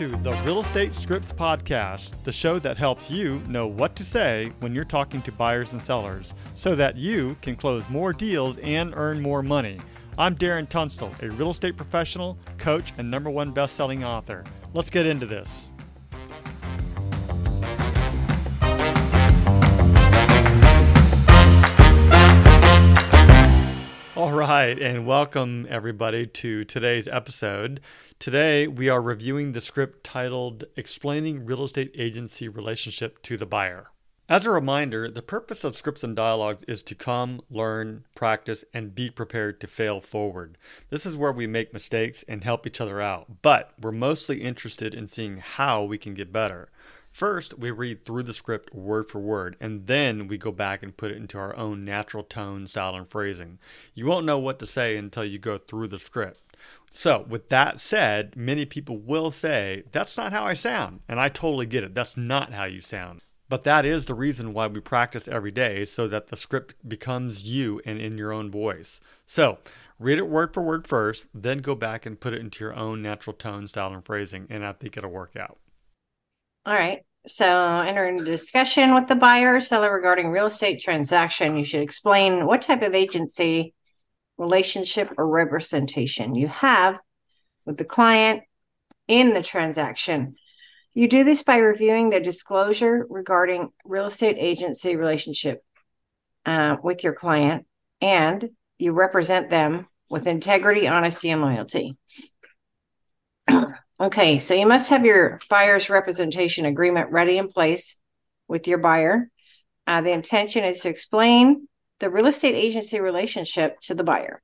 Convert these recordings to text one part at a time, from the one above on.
to the Real Estate Scripts Podcast, the show that helps you know what to say when you're talking to buyers and sellers so that you can close more deals and earn more money. I'm Darren Tunstall, a real estate professional, coach, and number one best-selling author. Let's get into this. All right, and welcome everybody to today's episode. Today we are reviewing the script titled Explaining Real Estate Agency Relationship to the Buyer. As a reminder, the purpose of scripts and dialogues is to come, learn, practice, and be prepared to fail forward. This is where we make mistakes and help each other out, but we're mostly interested in seeing how we can get better. First, we read through the script word for word, and then we go back and put it into our own natural tone, style, and phrasing. You won't know what to say until you go through the script. So, with that said, many people will say, That's not how I sound. And I totally get it. That's not how you sound. But that is the reason why we practice every day so that the script becomes you and in your own voice. So, read it word for word first, then go back and put it into your own natural tone, style, and phrasing, and I think it'll work out. All right. So enter into discussion with the buyer or seller regarding real estate transaction. You should explain what type of agency, relationship, or representation you have with the client in the transaction. You do this by reviewing the disclosure regarding real estate agency relationship uh, with your client, and you represent them with integrity, honesty, and loyalty. Okay, so you must have your buyer's representation agreement ready in place with your buyer. Uh, the intention is to explain the real estate agency relationship to the buyer.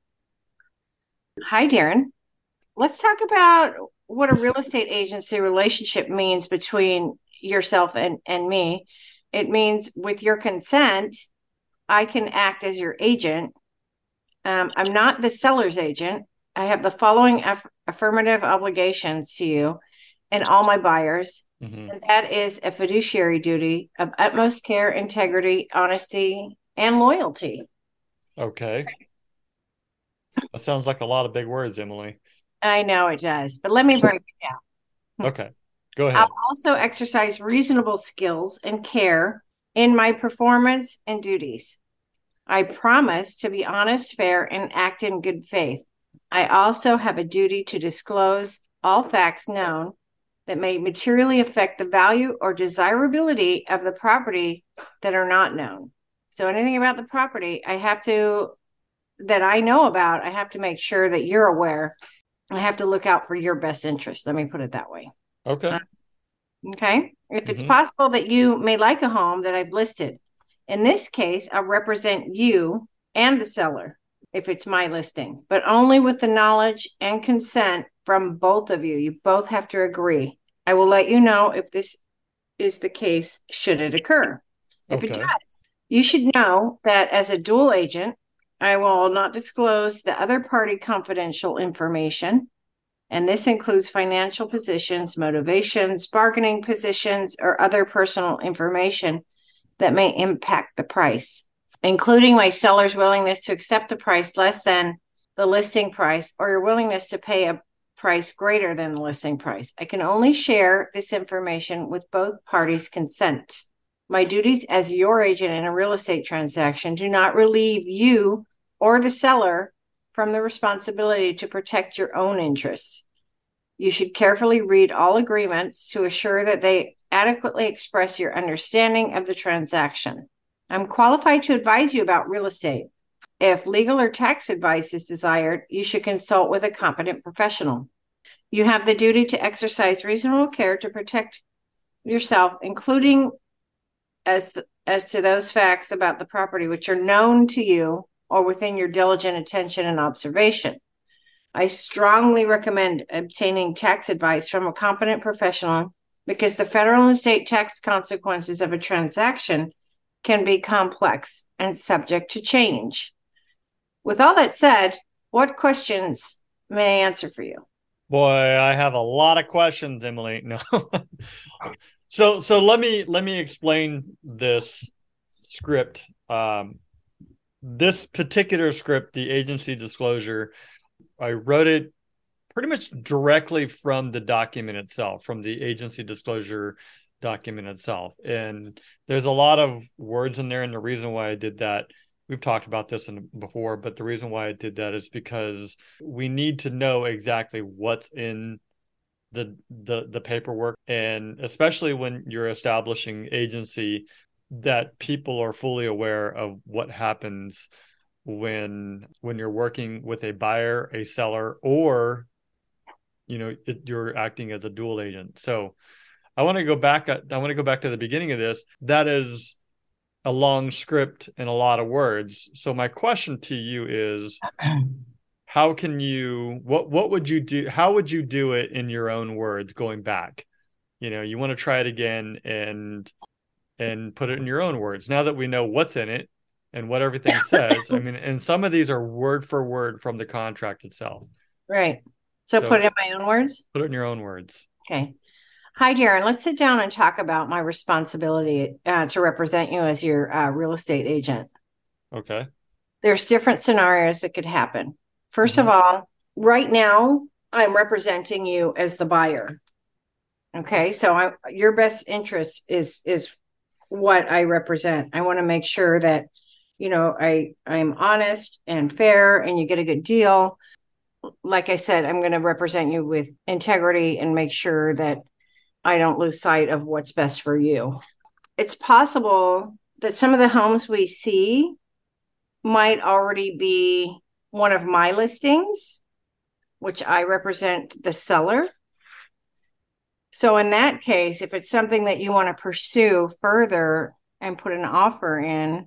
Hi, Darren. Let's talk about what a real estate agency relationship means between yourself and, and me. It means with your consent, I can act as your agent. Um, I'm not the seller's agent. I have the following aff- affirmative obligations to you and all my buyers. Mm-hmm. And that is a fiduciary duty of utmost care, integrity, honesty, and loyalty. Okay. That sounds like a lot of big words, Emily. I know it does, but let me break it down. Okay. Go ahead. I'll also exercise reasonable skills and care in my performance and duties. I promise to be honest, fair, and act in good faith. I also have a duty to disclose all facts known that may materially affect the value or desirability of the property that are not known. So anything about the property, I have to that I know about, I have to make sure that you're aware. I have to look out for your best interest. Let me put it that way. Okay. Uh, okay. If it's mm-hmm. possible that you may like a home that I've listed, in this case, I'll represent you and the seller if it's my listing, but only with the knowledge and consent from both of you. You both have to agree. I will let you know if this is the case, should it occur. If okay. it does, you should know that as a dual agent, I will not disclose the other party confidential information. And this includes financial positions, motivations, bargaining positions, or other personal information that may impact the price including my seller's willingness to accept a price less than the listing price or your willingness to pay a price greater than the listing price. I can only share this information with both parties' consent. My duties as your agent in a real estate transaction do not relieve you or the seller from the responsibility to protect your own interests. You should carefully read all agreements to assure that they adequately express your understanding of the transaction. I'm qualified to advise you about real estate. If legal or tax advice is desired, you should consult with a competent professional. You have the duty to exercise reasonable care to protect yourself, including as th- as to those facts about the property which are known to you or within your diligent attention and observation. I strongly recommend obtaining tax advice from a competent professional because the federal and state tax consequences of a transaction can be complex and subject to change. With all that said, what questions may I answer for you? Boy, I have a lot of questions, Emily. No. so so let me let me explain this script. Um, this particular script, the agency disclosure, I wrote it pretty much directly from the document itself, from the agency disclosure document itself. And there's a lot of words in there. And the reason why I did that, we've talked about this in, before, but the reason why I did that is because we need to know exactly what's in the the the paperwork and especially when you're establishing agency that people are fully aware of what happens when when you're working with a buyer a seller or you know it, you're acting as a dual agent so I want to go back. Uh, I want to go back to the beginning of this. That is a long script and a lot of words. So my question to you is, how can you? What what would you do? How would you do it in your own words, going back? You know, you want to try it again and and put it in your own words. Now that we know what's in it and what everything says, I mean, and some of these are word for word from the contract itself. Right. So, so put it in my own words. Put it in your own words. Okay. Hi, Darren. Let's sit down and talk about my responsibility uh, to represent you as your uh, real estate agent. Okay. There's different scenarios that could happen. 1st mm-hmm. of all, right now, I'm representing you as the buyer. Okay, so I, your best interest is is what I represent. I want to make sure that you know I I'm honest and fair, and you get a good deal. Like I said, I'm going to represent you with integrity and make sure that I don't lose sight of what's best for you. It's possible that some of the homes we see might already be one of my listings, which I represent the seller. So, in that case, if it's something that you want to pursue further and put an offer in,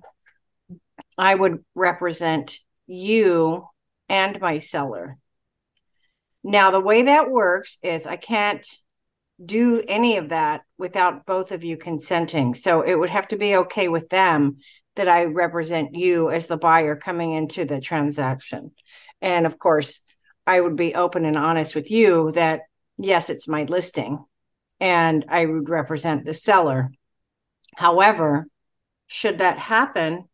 I would represent you and my seller. Now, the way that works is I can't do any of that without both of you consenting. So it would have to be okay with them that I represent you as the buyer coming into the transaction. And of course, I would be open and honest with you that yes, it's my listing and I would represent the seller. However, should that happen,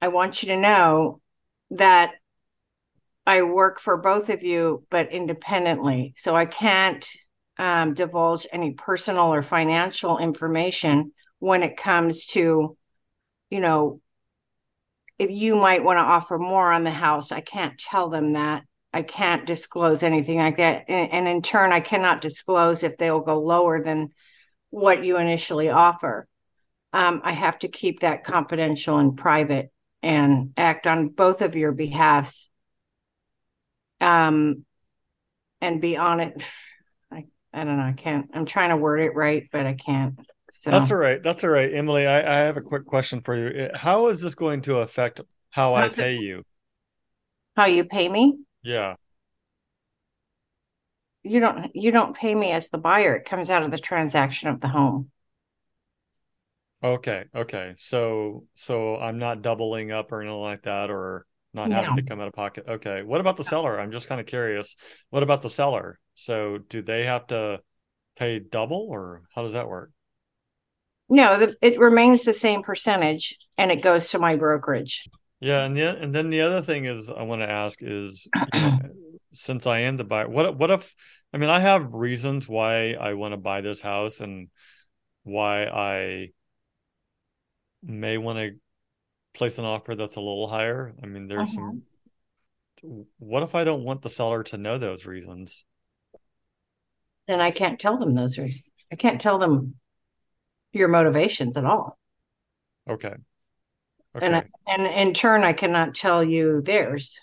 I want you to know that I work for both of you, but independently. So I can't um, divulge any personal or financial information when it comes to, you know, if you might want to offer more on the house. I can't tell them that. I can't disclose anything like that. And, and in turn, I cannot disclose if they'll go lower than what you initially offer. Um, I have to keep that confidential and private and act on both of your behalfs um, and be on it I don't know. I can't. I'm trying to word it right, but I can't. So that's all right. That's all right, Emily. I, I have a quick question for you. How is this going to affect how How's I pay it, you? How you pay me? Yeah. You don't. You don't pay me as the buyer. It comes out of the transaction of the home. Okay. Okay. So so I'm not doubling up or anything like that, or not no. having to come out of pocket. Okay. What about the seller? I'm just kind of curious. What about the seller? So do they have to pay double or how does that work? No, the, it remains the same percentage and it goes to my brokerage. Yeah, and the, and then the other thing is I want to ask is you know, since I am the buyer, what what if I mean I have reasons why I want to buy this house and why I may want to place an offer that's a little higher. I mean, there's uh-huh. some. What if I don't want the seller to know those reasons? Then I can't tell them those reasons. I can't tell them your motivations at all. Okay. okay. And and in turn, I cannot tell you theirs,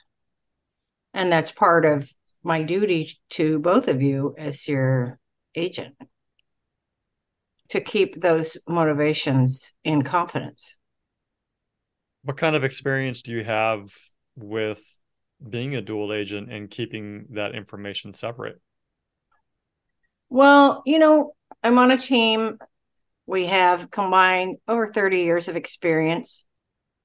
and that's part of my duty to both of you as your agent to keep those motivations in confidence what kind of experience do you have with being a dual agent and keeping that information separate? Well, you know, I'm on a team. We have combined over 30 years of experience.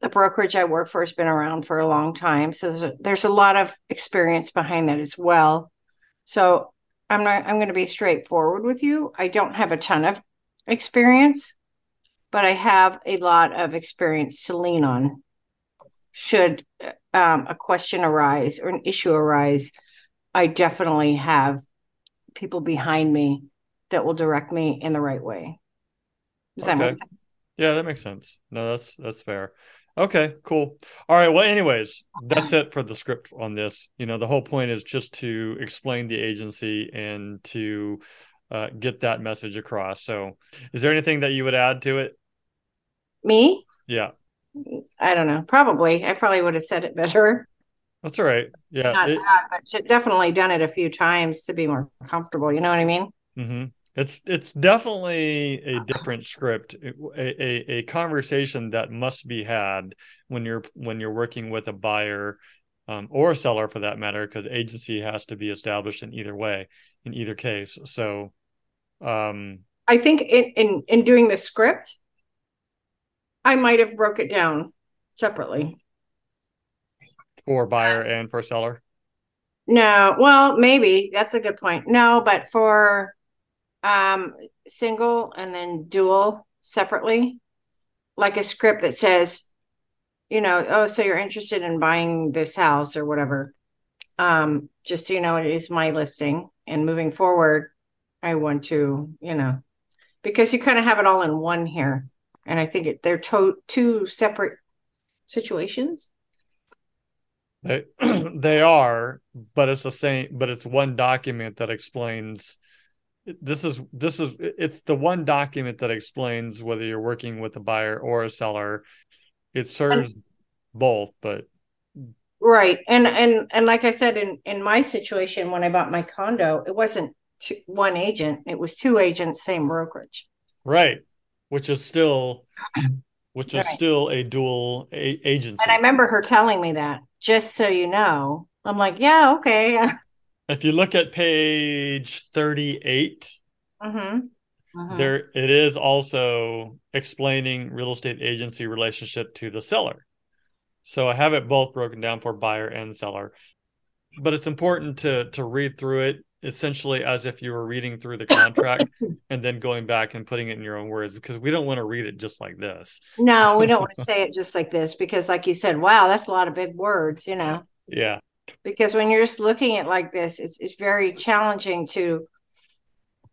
The brokerage I work for has been around for a long time. So there's a, there's a lot of experience behind that as well. So I'm not I'm going to be straightforward with you. I don't have a ton of experience, but I have a lot of experience to lean on should um, a question arise or an issue arise I definitely have people behind me that will direct me in the right way. Does okay. that make sense? Yeah, that makes sense. No, that's that's fair. Okay, cool. All right. Well, anyways, that's it for the script on this. You know, the whole point is just to explain the agency and to uh, get that message across. So, is there anything that you would add to it? Me? Yeah. I don't know. Probably. I probably would have said it better. That's all right. Yeah. Not it, bad, but definitely done it a few times to be more comfortable. You know what I mean? Mm-hmm. It's it's definitely a different script, a, a, a conversation that must be had when you're when you're working with a buyer um, or a seller for that matter, because agency has to be established in either way, in either case. So, um, I think in in in doing the script, I might have broke it down separately for buyer and for seller. No, well, maybe that's a good point. No, but for um single and then dual separately, like a script that says, you know, oh, so you're interested in buying this house or whatever. Um, just so you know, it is my listing. And moving forward, I want to, you know, because you kind of have it all in one here. And I think it, they're to- two separate situations. They they are, but it's the same. But it's one document that explains. This is this is it's the one document that explains whether you're working with a buyer or a seller. It serves and, both, but right. And and and like I said, in in my situation when I bought my condo, it wasn't two, one agent; it was two agents, same brokerage. Right, which is still which is still a dual a- agency. And I remember her telling me that, just so you know. I'm like, yeah, okay. if you look at page 38, mm-hmm. Mm-hmm. there it is also explaining real estate agency relationship to the seller. So I have it both broken down for buyer and seller. But it's important to to read through it essentially as if you were reading through the contract and then going back and putting it in your own words because we don't want to read it just like this. No, we don't want to say it just like this because, like you said, wow, that's a lot of big words, you know. Yeah. Because when you're just looking at like this, it's it's very challenging to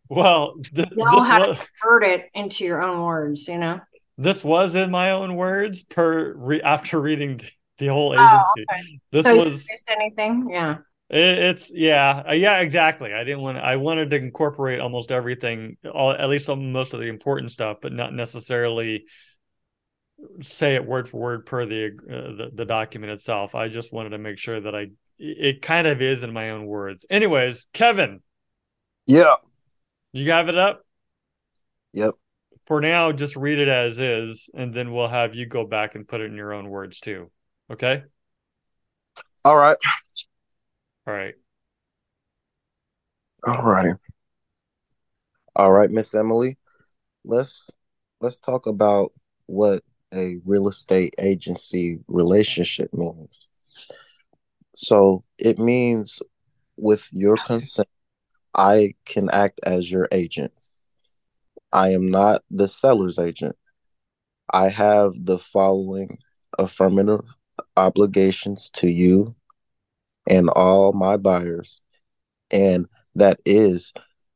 well th- know how was, to convert it into your own words, you know. This was in my own words per re- after reading the whole oh, agency. Oh, okay. This so was anything, yeah. It, it's yeah, uh, yeah, exactly. I didn't want. I wanted to incorporate almost everything, all at least some most of the important stuff, but not necessarily say it word for word per the, uh, the the document itself. I just wanted to make sure that I it kind of is in my own words. Anyways, Kevin. Yeah. You have it up? Yep. For now, just read it as is, and then we'll have you go back and put it in your own words too. Okay? All right. All right. All righty. All right, Miss Emily. Let's let's talk about what a real estate agency relationship means. So it means with your consent, I can act as your agent. I am not the seller's agent. I have the following affirmative obligations to you and all my buyers. And that is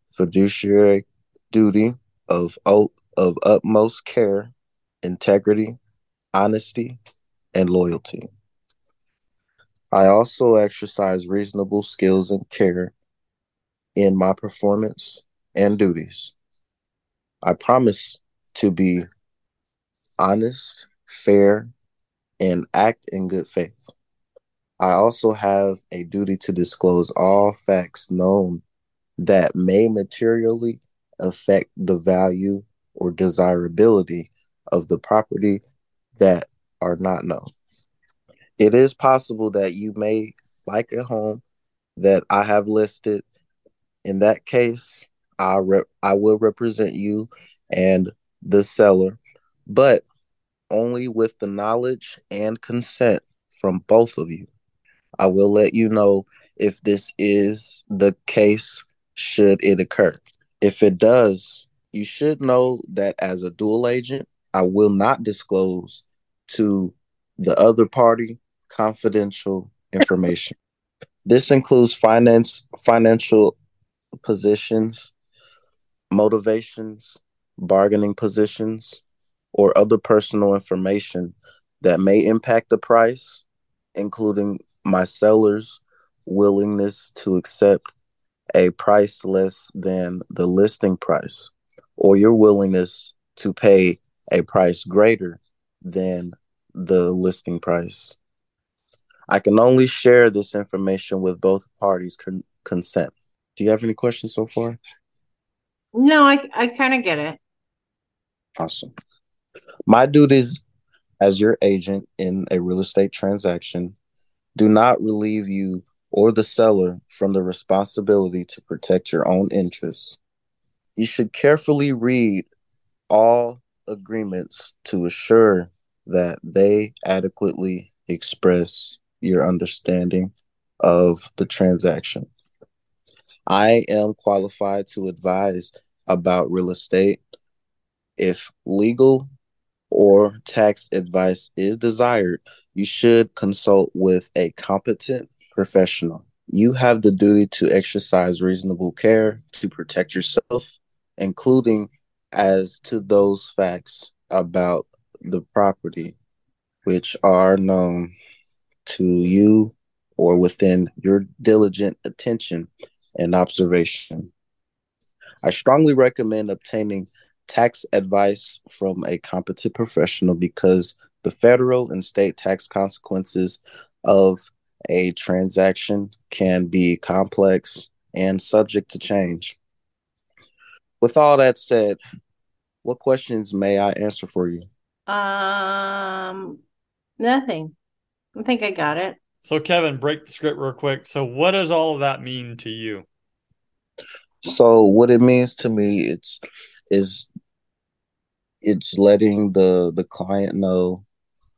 fiduciary duty of of utmost care, integrity, honesty, and loyalty. I also exercise reasonable skills and care in my performance and duties. I promise to be honest, fair, and act in good faith. I also have a duty to disclose all facts known that may materially affect the value or desirability of the property that are not known. It is possible that you may like a home that I have listed. In that case, I rep- I will represent you and the seller, but only with the knowledge and consent from both of you. I will let you know if this is the case should it occur. If it does, you should know that as a dual agent, I will not disclose to the other party confidential information. This includes finance, financial positions, motivations, bargaining positions, or other personal information that may impact the price, including my seller's willingness to accept a price less than the listing price, or your willingness to pay a price greater than the listing price. I can only share this information with both parties' con- consent. Do you have any questions so far? No, I I kind of get it. Awesome. My duties as your agent in a real estate transaction do not relieve you or the seller from the responsibility to protect your own interests. You should carefully read all agreements to assure that they adequately express your understanding of the transaction. I am qualified to advise about real estate. If legal or tax advice is desired, you should consult with a competent professional. You have the duty to exercise reasonable care to protect yourself, including as to those facts about the property which are known to you or within your diligent attention and observation. I strongly recommend obtaining tax advice from a competent professional because the federal and state tax consequences of a transaction can be complex and subject to change. With all that said, what questions may I answer for you? Um, nothing. I think I got it. So, Kevin, break the script real quick. So, what does all of that mean to you? So, what it means to me, it's is it's letting the the client know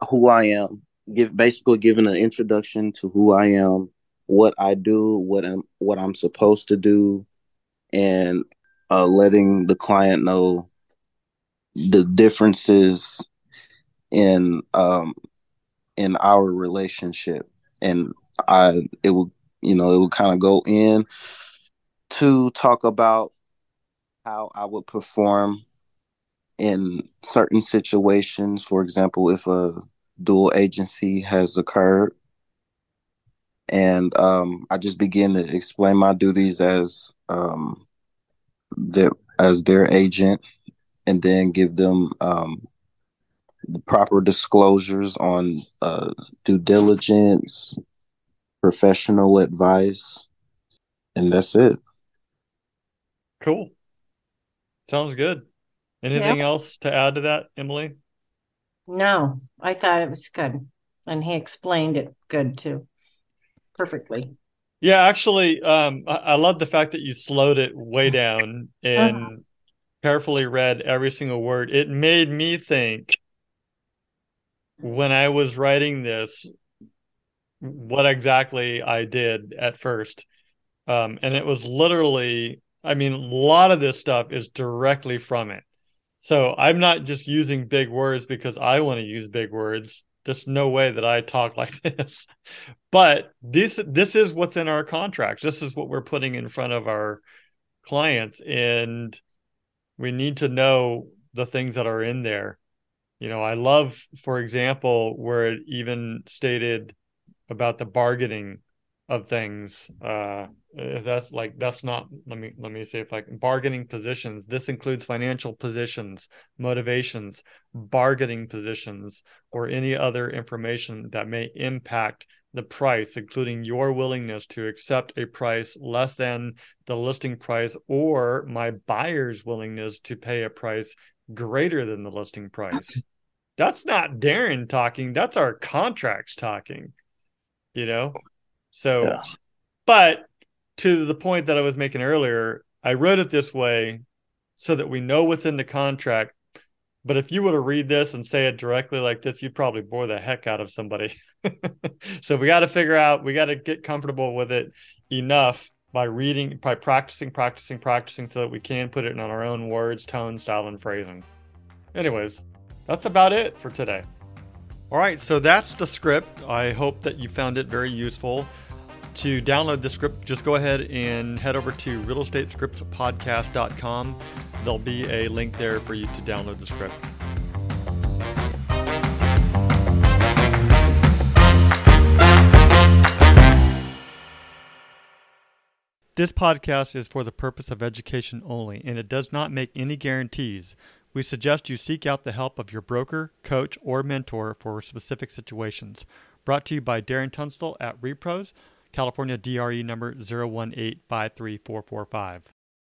who I am, give basically giving an introduction to who I am, what I do, what I'm what I'm supposed to do, and uh, letting the client know the differences in um in our relationship. And i it will you know it will kind of go in to talk about how i would perform in certain situations for example if a dual agency has occurred and um, i just begin to explain my duties as um, their as their agent and then give them um, the proper disclosures on uh, due diligence, professional advice, and that's it. Cool. Sounds good. Anything else to add to that, Emily? No, I thought it was good. And he explained it good too. Perfectly. Yeah, actually, um, I, I love the fact that you slowed it way down and uh-huh. carefully read every single word. It made me think when I was writing this, what exactly I did at first. Um, and it was literally, I mean, a lot of this stuff is directly from it. So I'm not just using big words because I want to use big words. There's no way that I talk like this. But this this is what's in our contracts. This is what we're putting in front of our clients. And we need to know the things that are in there you know, I love, for example, where it even stated about the bargaining of things. Uh, if that's like that's not let me let me say if like bargaining positions. This includes financial positions, motivations, bargaining positions, or any other information that may impact the price, including your willingness to accept a price less than the listing price or my buyer's willingness to pay a price greater than the listing price. That's not Darren talking. That's our contracts talking. You know? So, yeah. but to the point that I was making earlier, I wrote it this way so that we know what's in the contract. But if you were to read this and say it directly like this, you'd probably bore the heck out of somebody. so we got to figure out, we got to get comfortable with it enough by reading, by practicing, practicing, practicing so that we can put it in our own words, tone, style, and phrasing. Anyways, that's about it for today. All right, so that's the script. I hope that you found it very useful. To download the script, just go ahead and head over to realestatescriptspodcast.com. There'll be a link there for you to download the script. This podcast is for the purpose of education only, and it does not make any guarantees. We suggest you seek out the help of your broker, coach, or mentor for specific situations. Brought to you by Darren Tunstall at Repros, California DRE number 01853445.